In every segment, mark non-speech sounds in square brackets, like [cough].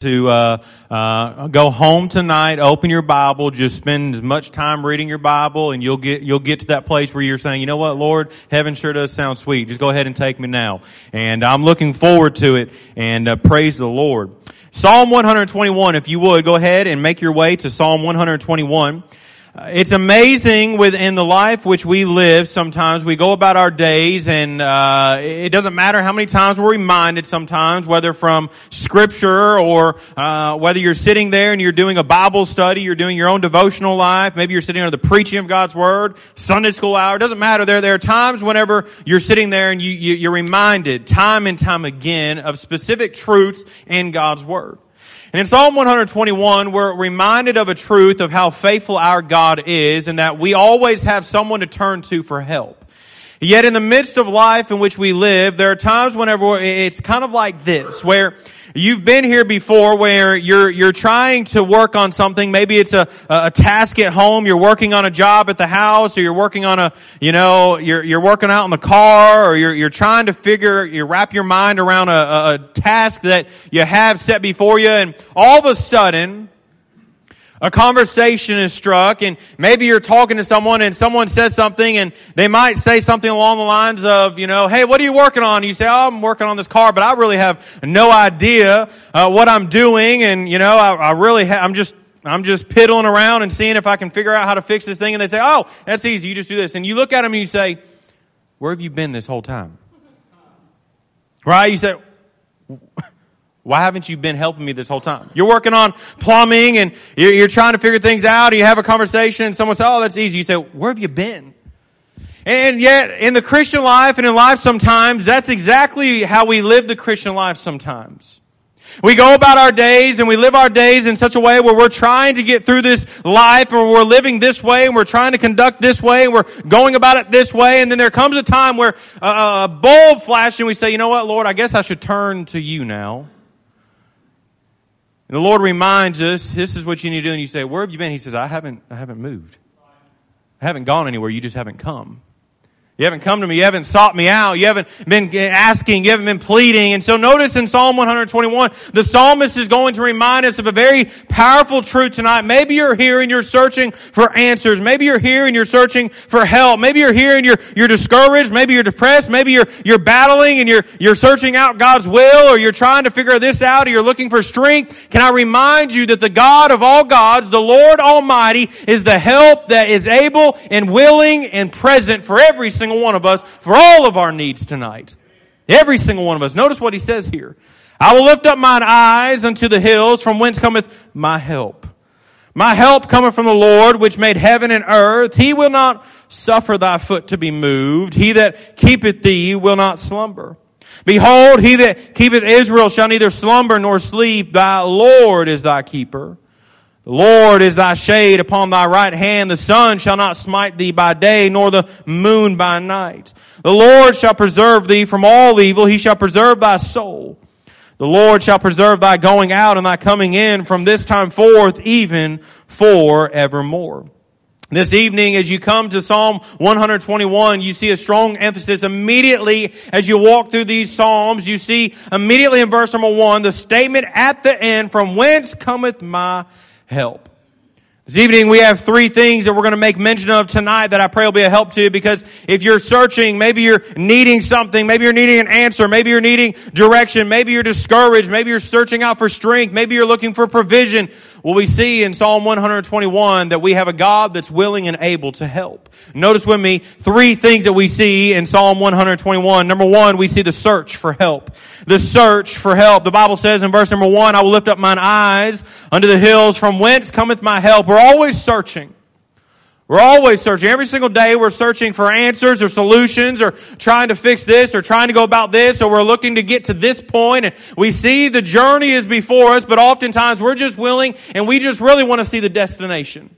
to uh, uh, go home tonight, open your Bible, just spend as much time reading your Bible, and you'll get you'll get to that place where you're saying, you know what, Lord, heaven sure does sound sweet. Just go ahead and take me now, and I'm looking forward to it. And uh, praise the Lord. Psalm 121, if you would, go ahead and make your way to Psalm 121. Uh, it's amazing within the life which we live. Sometimes we go about our days, and uh, it doesn't matter how many times we're reminded. Sometimes, whether from Scripture or uh, whether you're sitting there and you're doing a Bible study, you're doing your own devotional life. Maybe you're sitting under the preaching of God's Word, Sunday school hour. It doesn't matter. There, there are times whenever you're sitting there and you, you, you're reminded time and time again of specific truths in God's Word. And in Psalm 121, we're reminded of a truth of how faithful our God is and that we always have someone to turn to for help. Yet in the midst of life in which we live, there are times whenever it's kind of like this, where You've been here before where you're, you're trying to work on something. Maybe it's a, a task at home. You're working on a job at the house or you're working on a, you know, you're, you're working out in the car or you're, you're trying to figure, you wrap your mind around a, a, task that you have set before you and all of a sudden, a conversation is struck and maybe you're talking to someone and someone says something and they might say something along the lines of, you know, hey, what are you working on? You say, oh, I'm working on this car, but I really have no idea uh, what I'm doing and, you know, I, I really ha- I'm just I'm just piddling around and seeing if I can figure out how to fix this thing. And they say, oh, that's easy. You just do this. And you look at them and you say, where have you been this whole time? Right? You say, why haven't you been helping me this whole time? You're working on plumbing and you're, you're trying to figure things out. You have a conversation and someone says, oh, that's easy. You say, where have you been? And yet, in the Christian life and in life sometimes, that's exactly how we live the Christian life sometimes. We go about our days and we live our days in such a way where we're trying to get through this life or we're living this way and we're trying to conduct this way and we're going about it this way. And then there comes a time where a, bulb flashes and we say, you know what, Lord, I guess I should turn to you now. And the Lord reminds us, this is what you need to do. And you say, where have you been? He says, I haven't, I haven't moved. I haven't gone anywhere. You just haven't come. You haven't come to me. You haven't sought me out. You haven't been asking. You haven't been pleading. And so notice in Psalm 121, the psalmist is going to remind us of a very powerful truth tonight. Maybe you're here and you're searching for answers. Maybe you're here and you're searching for help. Maybe you're here and you're, you're discouraged. Maybe you're depressed. Maybe you're, you're battling and you're, you're searching out God's will or you're trying to figure this out or you're looking for strength. Can I remind you that the God of all gods, the Lord Almighty, is the help that is able and willing and present for every single single one of us for all of our needs tonight. Every single one of us. Notice what he says here. I will lift up mine eyes unto the hills from whence cometh my help. My help cometh from the Lord which made heaven and earth. He will not suffer thy foot to be moved. He that keepeth thee will not slumber. Behold, he that keepeth Israel shall neither slumber nor sleep. Thy Lord is thy keeper. Lord is thy shade upon thy right hand. The sun shall not smite thee by day, nor the moon by night. The Lord shall preserve thee from all evil. He shall preserve thy soul. The Lord shall preserve thy going out and thy coming in from this time forth, even forevermore. This evening, as you come to Psalm 121, you see a strong emphasis immediately as you walk through these Psalms. You see immediately in verse number one, the statement at the end, from whence cometh my help. This evening we have three things that we're going to make mention of tonight that I pray will be a help to you because if you're searching, maybe you're needing something, maybe you're needing an answer, maybe you're needing direction, maybe you're discouraged, maybe you're searching out for strength, maybe you're looking for provision. Well, we see in Psalm 121 that we have a God that's willing and able to help. Notice with me three things that we see in Psalm 121. Number one, we see the search for help. The search for help. The Bible says in verse number one, I will lift up mine eyes unto the hills from whence cometh my help. We're always searching. We're always searching. Every single day we're searching for answers or solutions or trying to fix this or trying to go about this or we're looking to get to this point and we see the journey is before us, but oftentimes we're just willing and we just really want to see the destination.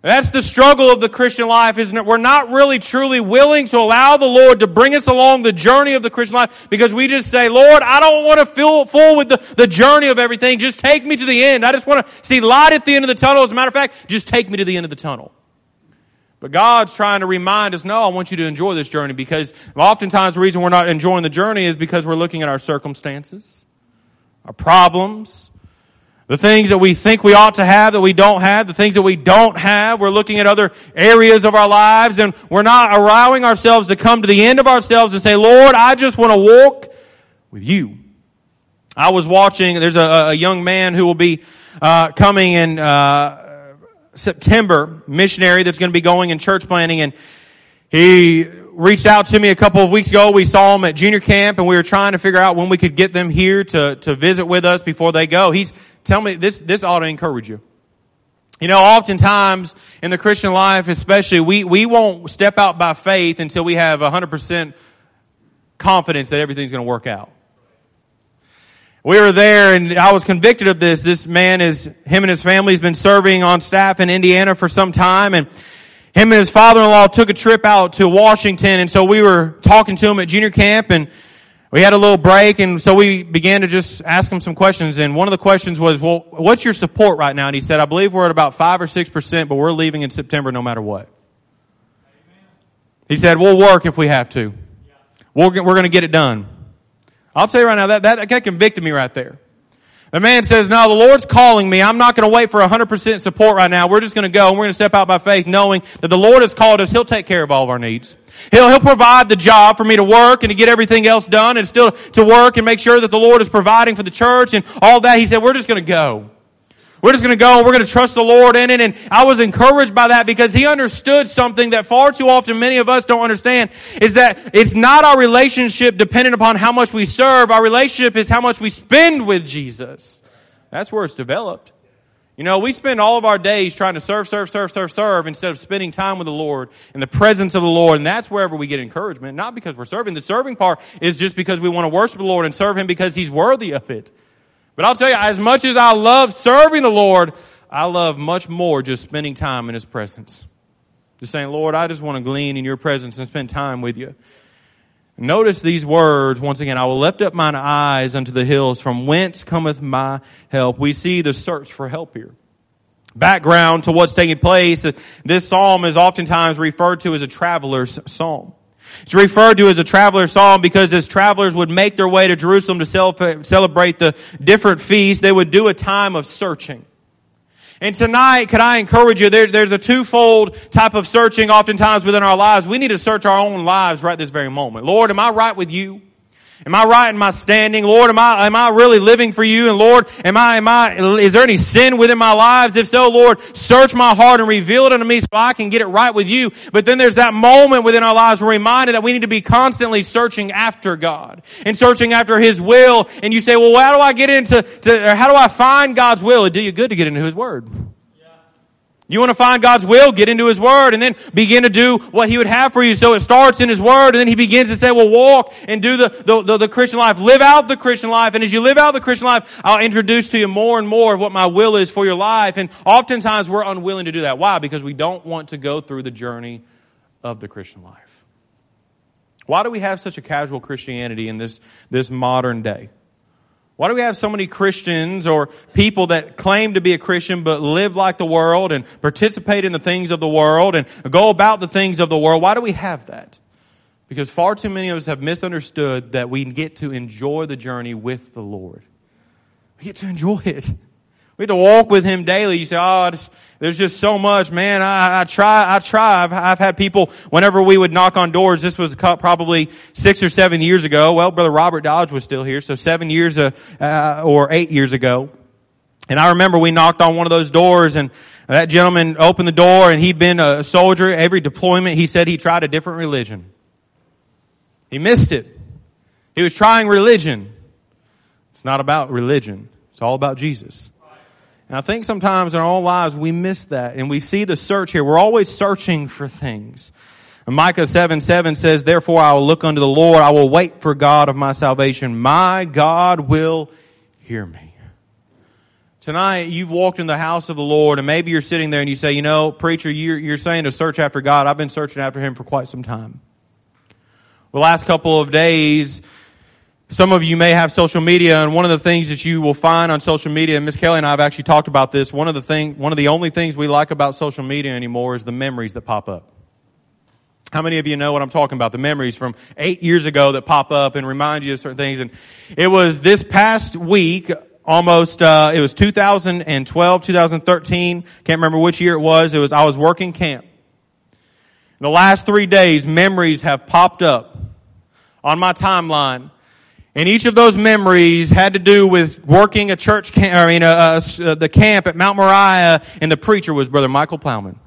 That's the struggle of the Christian life, isn't it? We're not really truly willing to allow the Lord to bring us along the journey of the Christian life because we just say, Lord, I don't want to feel full with the, the journey of everything. Just take me to the end. I just want to see light at the end of the tunnel. As a matter of fact, just take me to the end of the tunnel. But God's trying to remind us, no, I want you to enjoy this journey because oftentimes the reason we're not enjoying the journey is because we're looking at our circumstances our problems, the things that we think we ought to have that we don't have, the things that we don't have. We're looking at other areas of our lives and we're not allowing ourselves to come to the end of ourselves and say, Lord, I just want to walk with you. I was watching, there's a, a young man who will be uh, coming in uh, September, missionary that's going to be going in church planting and he reached out to me a couple of weeks ago. We saw him at junior camp and we were trying to figure out when we could get them here to, to visit with us before they go. He's, tell me, this, this ought to encourage you. You know, oftentimes in the Christian life, especially, we, we won't step out by faith until we have 100% confidence that everything's going to work out. We were there and I was convicted of this. This man is, him and his family has been serving on staff in Indiana for some time and him and his father-in-law took a trip out to Washington and so we were talking to him at junior camp and we had a little break and so we began to just ask him some questions and one of the questions was, well, what's your support right now? And he said, I believe we're at about five or six percent, but we're leaving in September no matter what. He said, we'll work if we have to. We're, we're going to get it done. I'll tell you right now, that, that, that convicted me right there. The man says, no, the Lord's calling me. I'm not going to wait for 100% support right now. We're just going to go and we're going to step out by faith knowing that the Lord has called us. He'll take care of all of our needs. He'll, he'll provide the job for me to work and to get everything else done and still to work and make sure that the Lord is providing for the church and all that. He said, we're just going to go. We're just going to go and we're going to trust the Lord in it. And I was encouraged by that because he understood something that far too often many of us don't understand is that it's not our relationship dependent upon how much we serve. Our relationship is how much we spend with Jesus. That's where it's developed. You know, we spend all of our days trying to serve, serve, serve, serve, serve instead of spending time with the Lord in the presence of the Lord. And that's wherever we get encouragement. Not because we're serving. The serving part is just because we want to worship the Lord and serve Him because He's worthy of it. But I'll tell you, as much as I love serving the Lord, I love much more just spending time in His presence. Just saying, Lord, I just want to glean in your presence and spend time with you. Notice these words once again. I will lift up mine eyes unto the hills from whence cometh my help. We see the search for help here. Background to what's taking place. This psalm is oftentimes referred to as a traveler's psalm. It's referred to as a traveler's psalm because as travelers would make their way to Jerusalem to celebrate the different feasts, they would do a time of searching. And tonight, could I encourage you, there, there's a twofold type of searching oftentimes within our lives. We need to search our own lives right this very moment. Lord, am I right with you? Am I right in my standing? Lord, am I, am I really living for you? And Lord, am I, am I, is there any sin within my lives? If so, Lord, search my heart and reveal it unto me so I can get it right with you. But then there's that moment within our lives where we're reminded that we need to be constantly searching after God and searching after His will. And you say, well, how do I get into, to, how do I find God's will? It'd do you good to get into His Word. You want to find God's will, get into His Word, and then begin to do what He would have for you. So it starts in His Word, and then He begins to say, well, walk and do the, the, the, the, Christian life. Live out the Christian life. And as you live out the Christian life, I'll introduce to you more and more of what my will is for your life. And oftentimes we're unwilling to do that. Why? Because we don't want to go through the journey of the Christian life. Why do we have such a casual Christianity in this, this modern day? Why do we have so many Christians or people that claim to be a Christian but live like the world and participate in the things of the world and go about the things of the world? Why do we have that? Because far too many of us have misunderstood that we get to enjoy the journey with the Lord. We get to enjoy it. We have to walk with Him daily. You say, oh, there's just so much, man. I, I try, I try. I've, I've, had people, whenever we would knock on doors, this was probably six or seven years ago. Well, Brother Robert Dodge was still here, so seven years, uh, uh, or eight years ago. And I remember we knocked on one of those doors and that gentleman opened the door and he'd been a soldier. Every deployment, he said he tried a different religion. He missed it. He was trying religion. It's not about religion. It's all about Jesus. And I think sometimes in our own lives we miss that and we see the search here. We're always searching for things. And Micah 7 7 says, Therefore I will look unto the Lord. I will wait for God of my salvation. My God will hear me. Tonight you've walked in the house of the Lord and maybe you're sitting there and you say, you know, preacher, you're, you're saying to search after God. I've been searching after Him for quite some time. The last couple of days, some of you may have social media, and one of the things that you will find on social media, and Miss Kelly and I have actually talked about this. One of the thing, one of the only things we like about social media anymore is the memories that pop up. How many of you know what I'm talking about? The memories from eight years ago that pop up and remind you of certain things. And it was this past week, almost, uh, it was 2012, 2013. Can't remember which year it was. It was, I was working camp. In the last three days, memories have popped up on my timeline. And each of those memories had to do with working a church camp, I mean, uh, uh, the camp at Mount Moriah, and the preacher was Brother Michael Plowman.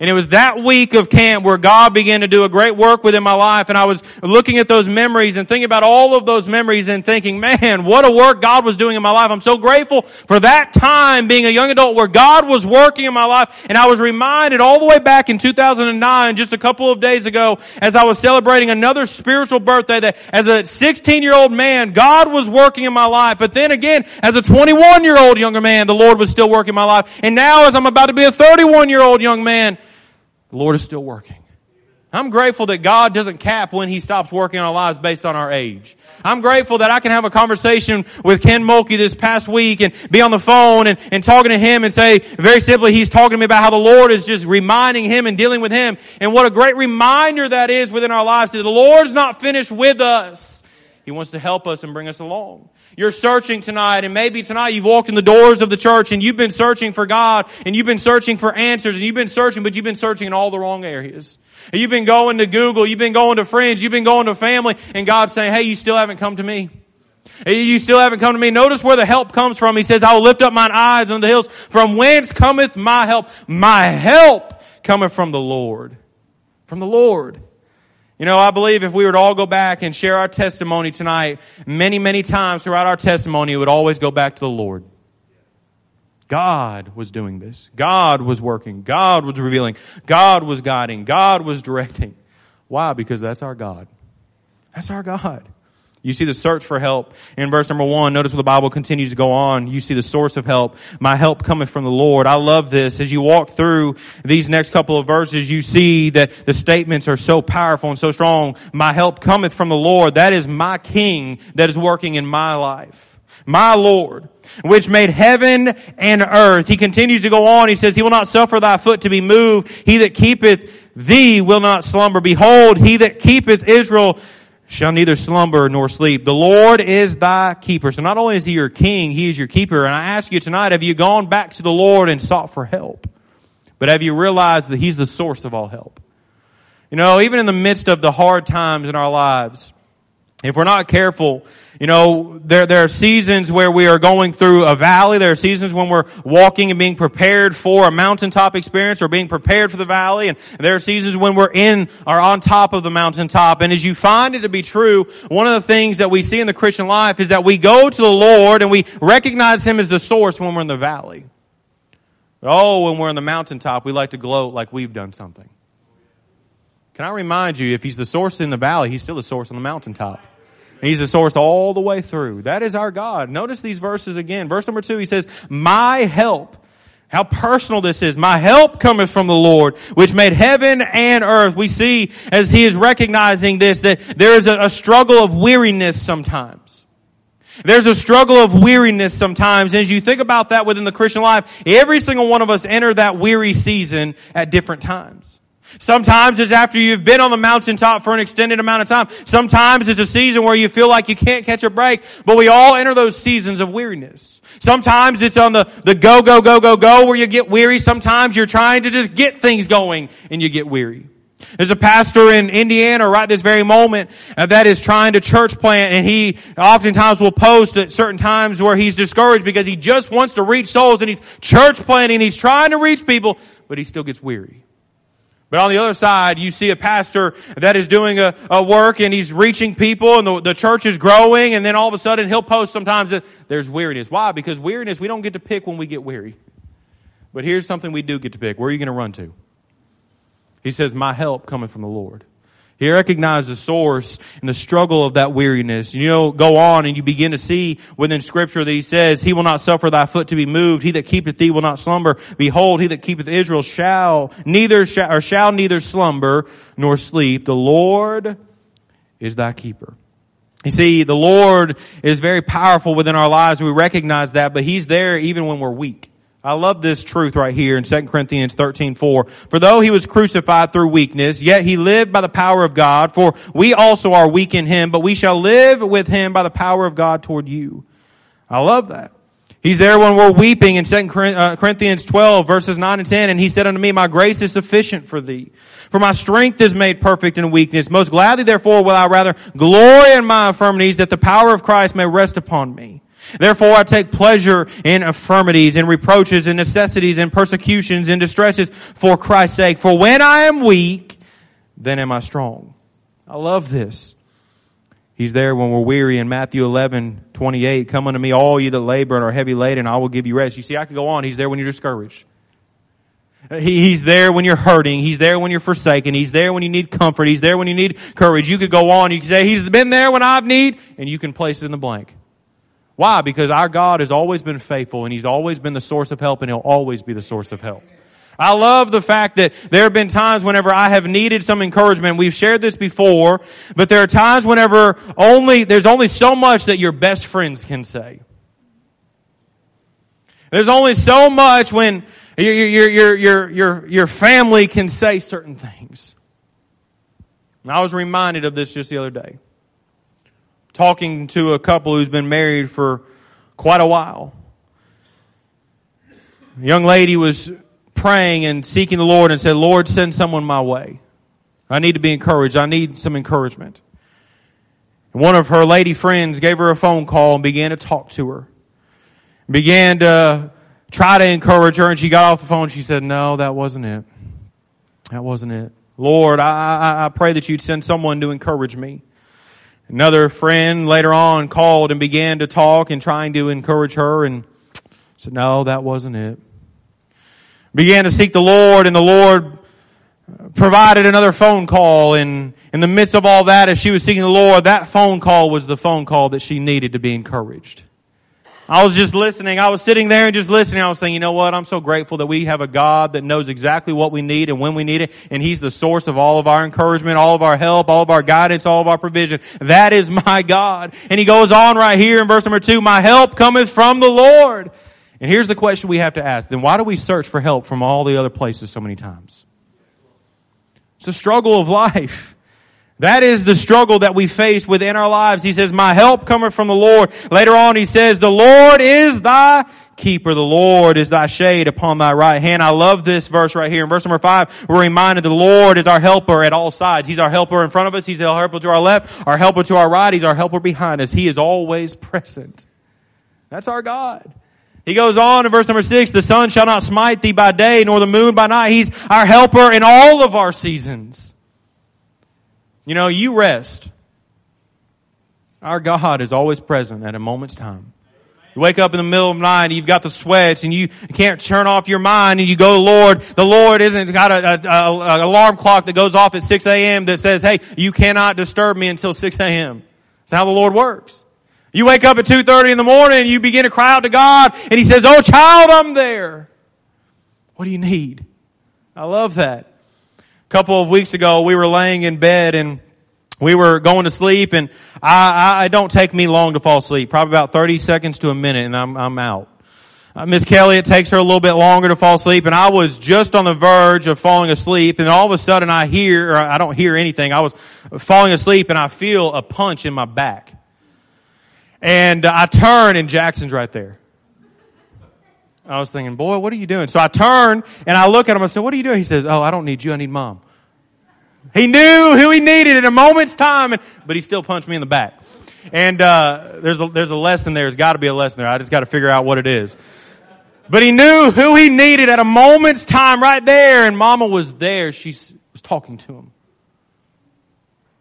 And it was that week of camp where God began to do a great work within my life. And I was looking at those memories and thinking about all of those memories and thinking, man, what a work God was doing in my life. I'm so grateful for that time being a young adult where God was working in my life. And I was reminded all the way back in 2009, just a couple of days ago, as I was celebrating another spiritual birthday that as a 16 year old man, God was working in my life. But then again, as a 21 year old younger man, the Lord was still working in my life. And now as I'm about to be a 31 year old young man, the Lord is still working. I'm grateful that God doesn't cap when He stops working on our lives based on our age. I'm grateful that I can have a conversation with Ken Mulkey this past week and be on the phone and, and talking to him and say, very simply, he's talking to me about how the Lord is just reminding him and dealing with him. And what a great reminder that is within our lives that the Lord's not finished with us. He wants to help us and bring us along. You're searching tonight and maybe tonight you've walked in the doors of the church and you've been searching for God and you've been searching for answers and you've been searching, but you've been searching in all the wrong areas. And you've been going to Google, you've been going to friends, you've been going to family and God's saying, hey, you still haven't come to me. You still haven't come to me. Notice where the help comes from. He says, I will lift up mine eyes on the hills. From whence cometh my help? My help cometh from the Lord. From the Lord. You know, I believe if we were to all go back and share our testimony tonight, many, many times throughout our testimony, it would always go back to the Lord. God was doing this. God was working. God was revealing. God was guiding. God was directing. Why? Because that's our God. That's our God. You see the search for help in verse number one. Notice what the Bible continues to go on. You see the source of help. My help cometh from the Lord. I love this. As you walk through these next couple of verses, you see that the statements are so powerful and so strong. My help cometh from the Lord. That is my King that is working in my life. My Lord, which made heaven and earth. He continues to go on. He says, He will not suffer thy foot to be moved. He that keepeth thee will not slumber. Behold, he that keepeth Israel shall neither slumber nor sleep. The Lord is thy keeper. So not only is he your king, he is your keeper. And I ask you tonight, have you gone back to the Lord and sought for help? But have you realized that he's the source of all help? You know, even in the midst of the hard times in our lives, if we're not careful, you know, there, there are seasons where we are going through a valley. There are seasons when we're walking and being prepared for a mountaintop experience or being prepared for the valley. And there are seasons when we're in or on top of the mountaintop. And as you find it to be true, one of the things that we see in the Christian life is that we go to the Lord and we recognize Him as the source when we're in the valley. Oh, when we're in the mountaintop, we like to gloat like we've done something. Can I remind you, if He's the source in the valley, He's still the source on the mountaintop. He's the source all the way through. That is our God. Notice these verses again. Verse number two, he says, My help. How personal this is. My help cometh from the Lord, which made heaven and earth. We see as he is recognizing this that there is a, struggle of weariness sometimes. There's a struggle of weariness sometimes. As you think about that within the Christian life, every single one of us enter that weary season at different times. Sometimes it's after you've been on the mountaintop for an extended amount of time. Sometimes it's a season where you feel like you can't catch a break, but we all enter those seasons of weariness. Sometimes it's on the, the go, go, go, go, go where you get weary. Sometimes you're trying to just get things going and you get weary. There's a pastor in Indiana right this very moment uh, that is trying to church plant and he oftentimes will post at certain times where he's discouraged because he just wants to reach souls and he's church planting, he's trying to reach people, but he still gets weary. But on the other side, you see a pastor that is doing a, a work and he's reaching people and the, the church is growing and then all of a sudden he'll post sometimes that there's weariness. Why? Because weariness, we don't get to pick when we get weary. But here's something we do get to pick. Where are you going to run to? He says, my help coming from the Lord. He recognized the source and the struggle of that weariness. You know, go on and you begin to see within scripture that he says, He will not suffer thy foot to be moved. He that keepeth thee will not slumber. Behold, he that keepeth Israel shall neither shall, or shall neither slumber nor sleep. The Lord is thy keeper. You see, the Lord is very powerful within our lives. We recognize that, but He's there even when we're weak. I love this truth right here in 2 Corinthians 13, 4. For though he was crucified through weakness, yet he lived by the power of God, for we also are weak in him, but we shall live with him by the power of God toward you. I love that. He's there when we're weeping in 2 uh, Corinthians 12 verses 9 and 10, and he said unto me, My grace is sufficient for thee. For my strength is made perfect in weakness. Most gladly therefore will I rather glory in my infirmities that the power of Christ may rest upon me. Therefore I take pleasure in infirmities and reproaches and necessities and persecutions and distresses for Christ's sake. For when I am weak, then am I strong. I love this. He's there when we're weary in Matthew 11, 28. Come unto me, all you that labor and are heavy laden, I will give you rest. You see, I could go on. He's there when you're discouraged. He's there when you're hurting. He's there when you're forsaken. He's there when you need comfort. He's there when you need courage. You could go on. You could say, He's been there when I've need, and you can place it in the blank. Why? Because our God has always been faithful and He's always been the source of help and He'll always be the source of help. I love the fact that there have been times whenever I have needed some encouragement. We've shared this before, but there are times whenever only, there's only so much that your best friends can say. There's only so much when your, your, your, your, your, your family can say certain things. And I was reminded of this just the other day talking to a couple who's been married for quite a while. Young lady was praying and seeking the Lord and said, Lord, send someone my way. I need to be encouraged. I need some encouragement. And one of her lady friends gave her a phone call and began to talk to her. Began to try to encourage her and she got off the phone. She said, no, that wasn't it. That wasn't it. Lord, I, I, I pray that you'd send someone to encourage me. Another friend later on called and began to talk and trying to encourage her and said, no, that wasn't it. Began to seek the Lord and the Lord provided another phone call and in the midst of all that, as she was seeking the Lord, that phone call was the phone call that she needed to be encouraged. I was just listening. I was sitting there and just listening. I was saying, you know what? I'm so grateful that we have a God that knows exactly what we need and when we need it. And He's the source of all of our encouragement, all of our help, all of our guidance, all of our provision. That is my God. And He goes on right here in verse number two, my help cometh from the Lord. And here's the question we have to ask. Then why do we search for help from all the other places so many times? It's a struggle of life. That is the struggle that we face within our lives. He says, my help cometh from the Lord. Later on, he says, the Lord is thy keeper. The Lord is thy shade upon thy right hand. I love this verse right here. In verse number five, we're reminded the Lord is our helper at all sides. He's our helper in front of us. He's our helper to our left, our helper to our right. He's our helper behind us. He is always present. That's our God. He goes on in verse number six, the sun shall not smite thee by day, nor the moon by night. He's our helper in all of our seasons. You know, you rest. Our God is always present at a moment's time. You wake up in the middle of the night and you've got the sweats and you can't turn off your mind and you go, Lord, the Lord isn't got a, a, a alarm clock that goes off at 6 a.m. that says, hey, you cannot disturb me until 6 a.m. That's how the Lord works. You wake up at 2.30 in the morning and you begin to cry out to God and He says, oh child, I'm there. What do you need? I love that couple of weeks ago, we were laying in bed and we were going to sleep and I, I, I don't take me long to fall asleep, probably about 30 seconds to a minute and I'm, I'm out. Uh, Miss Kelly, it takes her a little bit longer to fall asleep and I was just on the verge of falling asleep and all of a sudden I hear, or I don't hear anything. I was falling asleep and I feel a punch in my back. And I turn and Jackson's right there. I was thinking, boy, what are you doing? So I turn and I look at him. I said, what are you doing? He says, oh, I don't need you. I need mom. He knew who he needed in a moment's time, and, but he still punched me in the back. And uh, there's a, there's a lesson there. There's got to be a lesson there. I just got to figure out what it is. But he knew who he needed at a moment's time right there, and Mama was there. She was talking to him.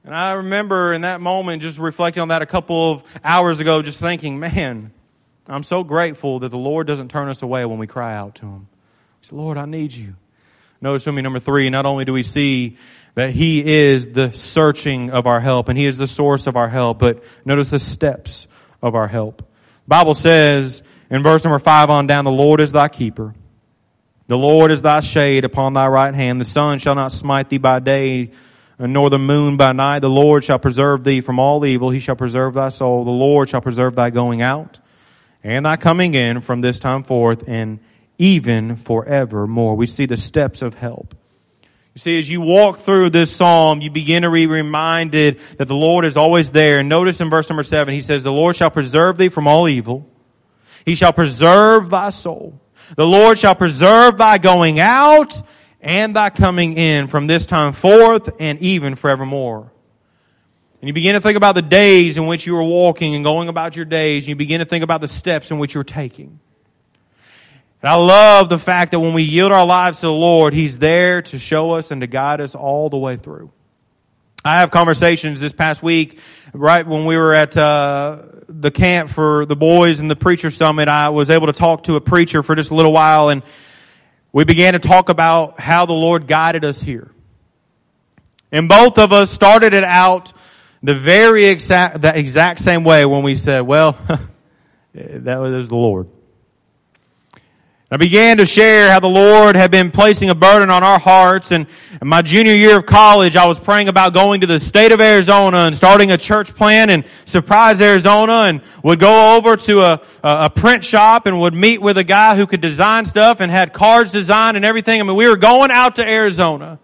And I remember in that moment just reflecting on that a couple of hours ago, just thinking, man, I'm so grateful that the Lord doesn't turn us away when we cry out to Him. He say, Lord, I need you. Notice with me, number three, not only do we see that He is the searching of our help and He is the source of our help, but notice the steps of our help. The Bible says in verse number five on down, the Lord is thy keeper. The Lord is thy shade upon thy right hand. The sun shall not smite thee by day, nor the moon by night. The Lord shall preserve thee from all evil. He shall preserve thy soul. The Lord shall preserve thy going out and thy coming in from this time forth and even forevermore. We see the steps of help. You see, as you walk through this psalm, you begin to be reminded that the Lord is always there. Notice in verse number seven, he says, The Lord shall preserve thee from all evil. He shall preserve thy soul. The Lord shall preserve thy going out and thy coming in from this time forth and even forevermore. And you begin to think about the days in which you are walking and going about your days. And you begin to think about the steps in which you're taking. And I love the fact that when we yield our lives to the Lord, He's there to show us and to guide us all the way through. I have conversations this past week, right when we were at uh, the camp for the boys and the preacher summit. I was able to talk to a preacher for just a little while, and we began to talk about how the Lord guided us here. And both of us started it out the very exact, the exact same way when we said, well, [laughs] that was the Lord. I began to share how the Lord had been placing a burden on our hearts. And in my junior year of college, I was praying about going to the state of Arizona and starting a church plan in Surprise, Arizona and would go over to a, a print shop and would meet with a guy who could design stuff and had cards designed and everything. I mean, we were going out to Arizona.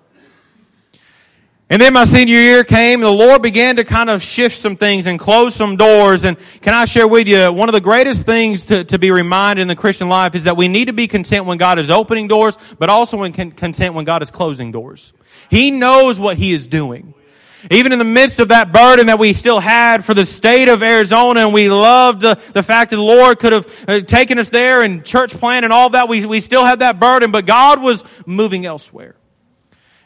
And then my senior year came, and the Lord began to kind of shift some things and close some doors. And can I share with you, one of the greatest things to, to be reminded in the Christian life is that we need to be content when God is opening doors, but also when content when God is closing doors. He knows what He is doing. Even in the midst of that burden that we still had for the state of Arizona, and we loved the, the fact that the Lord could have uh, taken us there and church plan and all that, we, we still had that burden, but God was moving elsewhere.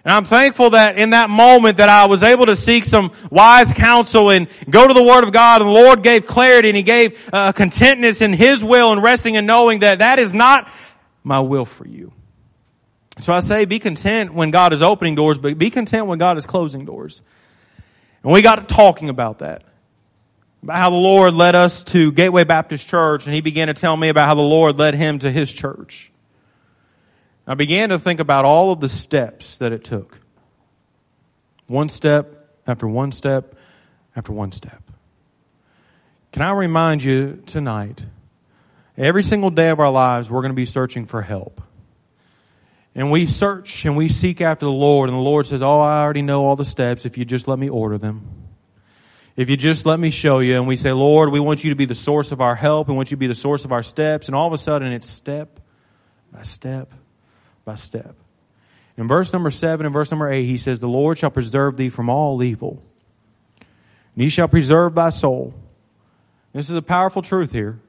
And I'm thankful that in that moment that I was able to seek some wise counsel and go to the Word of God and the Lord gave clarity and He gave uh, contentness in His will and resting and knowing that that is not my will for you. So I say be content when God is opening doors, but be content when God is closing doors. And we got to talking about that. About how the Lord led us to Gateway Baptist Church and He began to tell me about how the Lord led Him to His church. I began to think about all of the steps that it took. One step after one step after one step. Can I remind you tonight, every single day of our lives, we're going to be searching for help. And we search and we seek after the Lord, and the Lord says, Oh, I already know all the steps if you just let me order them. If you just let me show you, and we say, Lord, we want you to be the source of our help, and want you to be the source of our steps, and all of a sudden it's step by step by step. In verse number 7 and verse number 8, he says, The Lord shall preserve thee from all evil, and he shall preserve thy soul. This is a powerful truth here.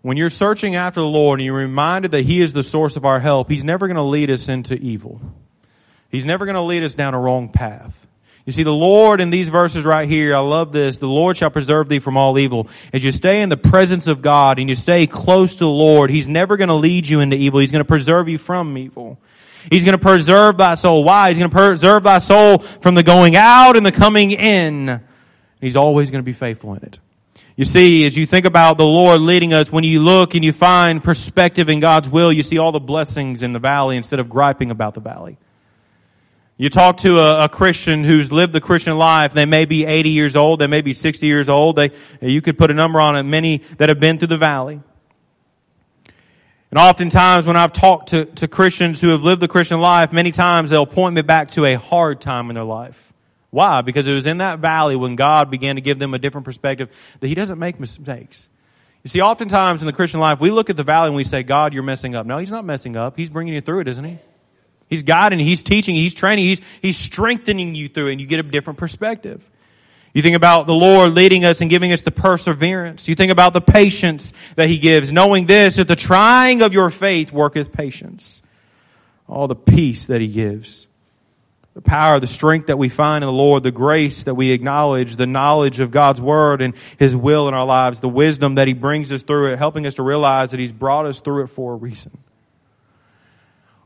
When you're searching after the Lord and you're reminded that he is the source of our help, he's never going to lead us into evil. He's never going to lead us down a wrong path. You see, the Lord in these verses right here, I love this. The Lord shall preserve thee from all evil. As you stay in the presence of God and you stay close to the Lord, He's never going to lead you into evil. He's going to preserve you from evil. He's going to preserve thy soul. Why? He's going to preserve thy soul from the going out and the coming in. He's always going to be faithful in it. You see, as you think about the Lord leading us, when you look and you find perspective in God's will, you see all the blessings in the valley instead of griping about the valley. You talk to a, a, Christian who's lived the Christian life. They may be 80 years old. They may be 60 years old. They, you could put a number on it. Many that have been through the valley. And oftentimes when I've talked to, to Christians who have lived the Christian life, many times they'll point me back to a hard time in their life. Why? Because it was in that valley when God began to give them a different perspective that He doesn't make mistakes. You see, oftentimes in the Christian life, we look at the valley and we say, God, you're messing up. No, He's not messing up. He's bringing you through it, isn't He? He's guiding, He's teaching, He's training, He's, He's strengthening you through it, and you get a different perspective. You think about the Lord leading us and giving us the perseverance. You think about the patience that He gives, knowing this, that the trying of your faith worketh patience. All the peace that He gives. The power, the strength that we find in the Lord, the grace that we acknowledge, the knowledge of God's Word and His will in our lives, the wisdom that He brings us through it, helping us to realize that He's brought us through it for a reason.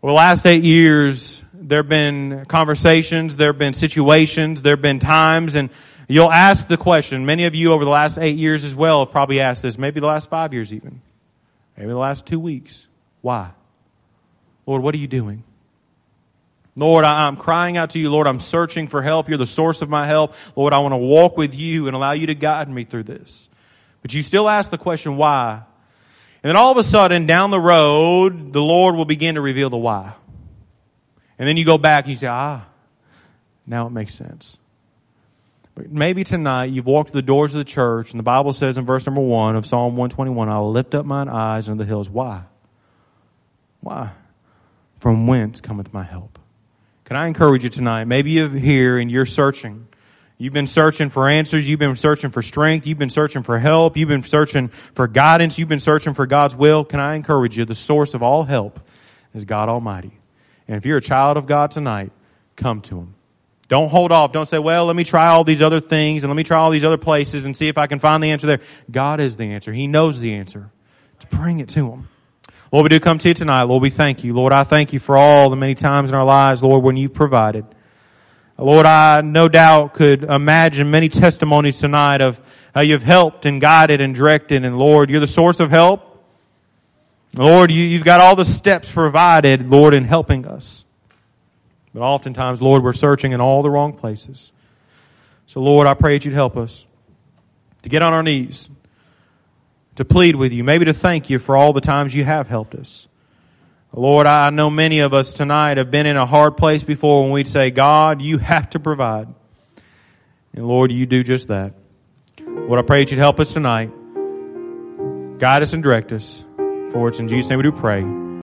Over the last eight years, there have been conversations, there have been situations, there have been times, and you'll ask the question. Many of you over the last eight years as well have probably asked this, maybe the last five years even, maybe the last two weeks. Why? Lord, what are you doing? Lord, I'm crying out to you. Lord, I'm searching for help. You're the source of my help. Lord, I want to walk with you and allow you to guide me through this. But you still ask the question, why? And then all of a sudden, down the road, the Lord will begin to reveal the why. And then you go back and you say, ah, now it makes sense. But maybe tonight you've walked the doors of the church, and the Bible says in verse number one of Psalm 121, I will lift up mine eyes unto the hills. Why? Why? From whence cometh my help? Can I encourage you tonight? Maybe you're here and you're searching. You've been searching for answers. You've been searching for strength. You've been searching for help. You've been searching for guidance. You've been searching for God's will. Can I encourage you? The source of all help is God Almighty. And if you're a child of God tonight, come to Him. Don't hold off. Don't say, well, let me try all these other things and let me try all these other places and see if I can find the answer there. God is the answer. He knows the answer. To bring it to Him. Lord, we do come to you tonight. Lord, we thank you. Lord, I thank you for all the many times in our lives, Lord, when you provided. Lord, I no doubt could imagine many testimonies tonight of how you've helped and guided and directed. And Lord, you're the source of help. Lord, you, have got all the steps provided, Lord, in helping us. But oftentimes, Lord, we're searching in all the wrong places. So, Lord, I pray that you'd help us to get on our knees, to plead with you, maybe to thank you for all the times you have helped us. Lord, I know many of us tonight have been in a hard place before when we'd say, God, you have to provide. And Lord, you do just that. Lord, I pray that you'd help us tonight. Guide us and direct us. For it's in Jesus' name we do pray.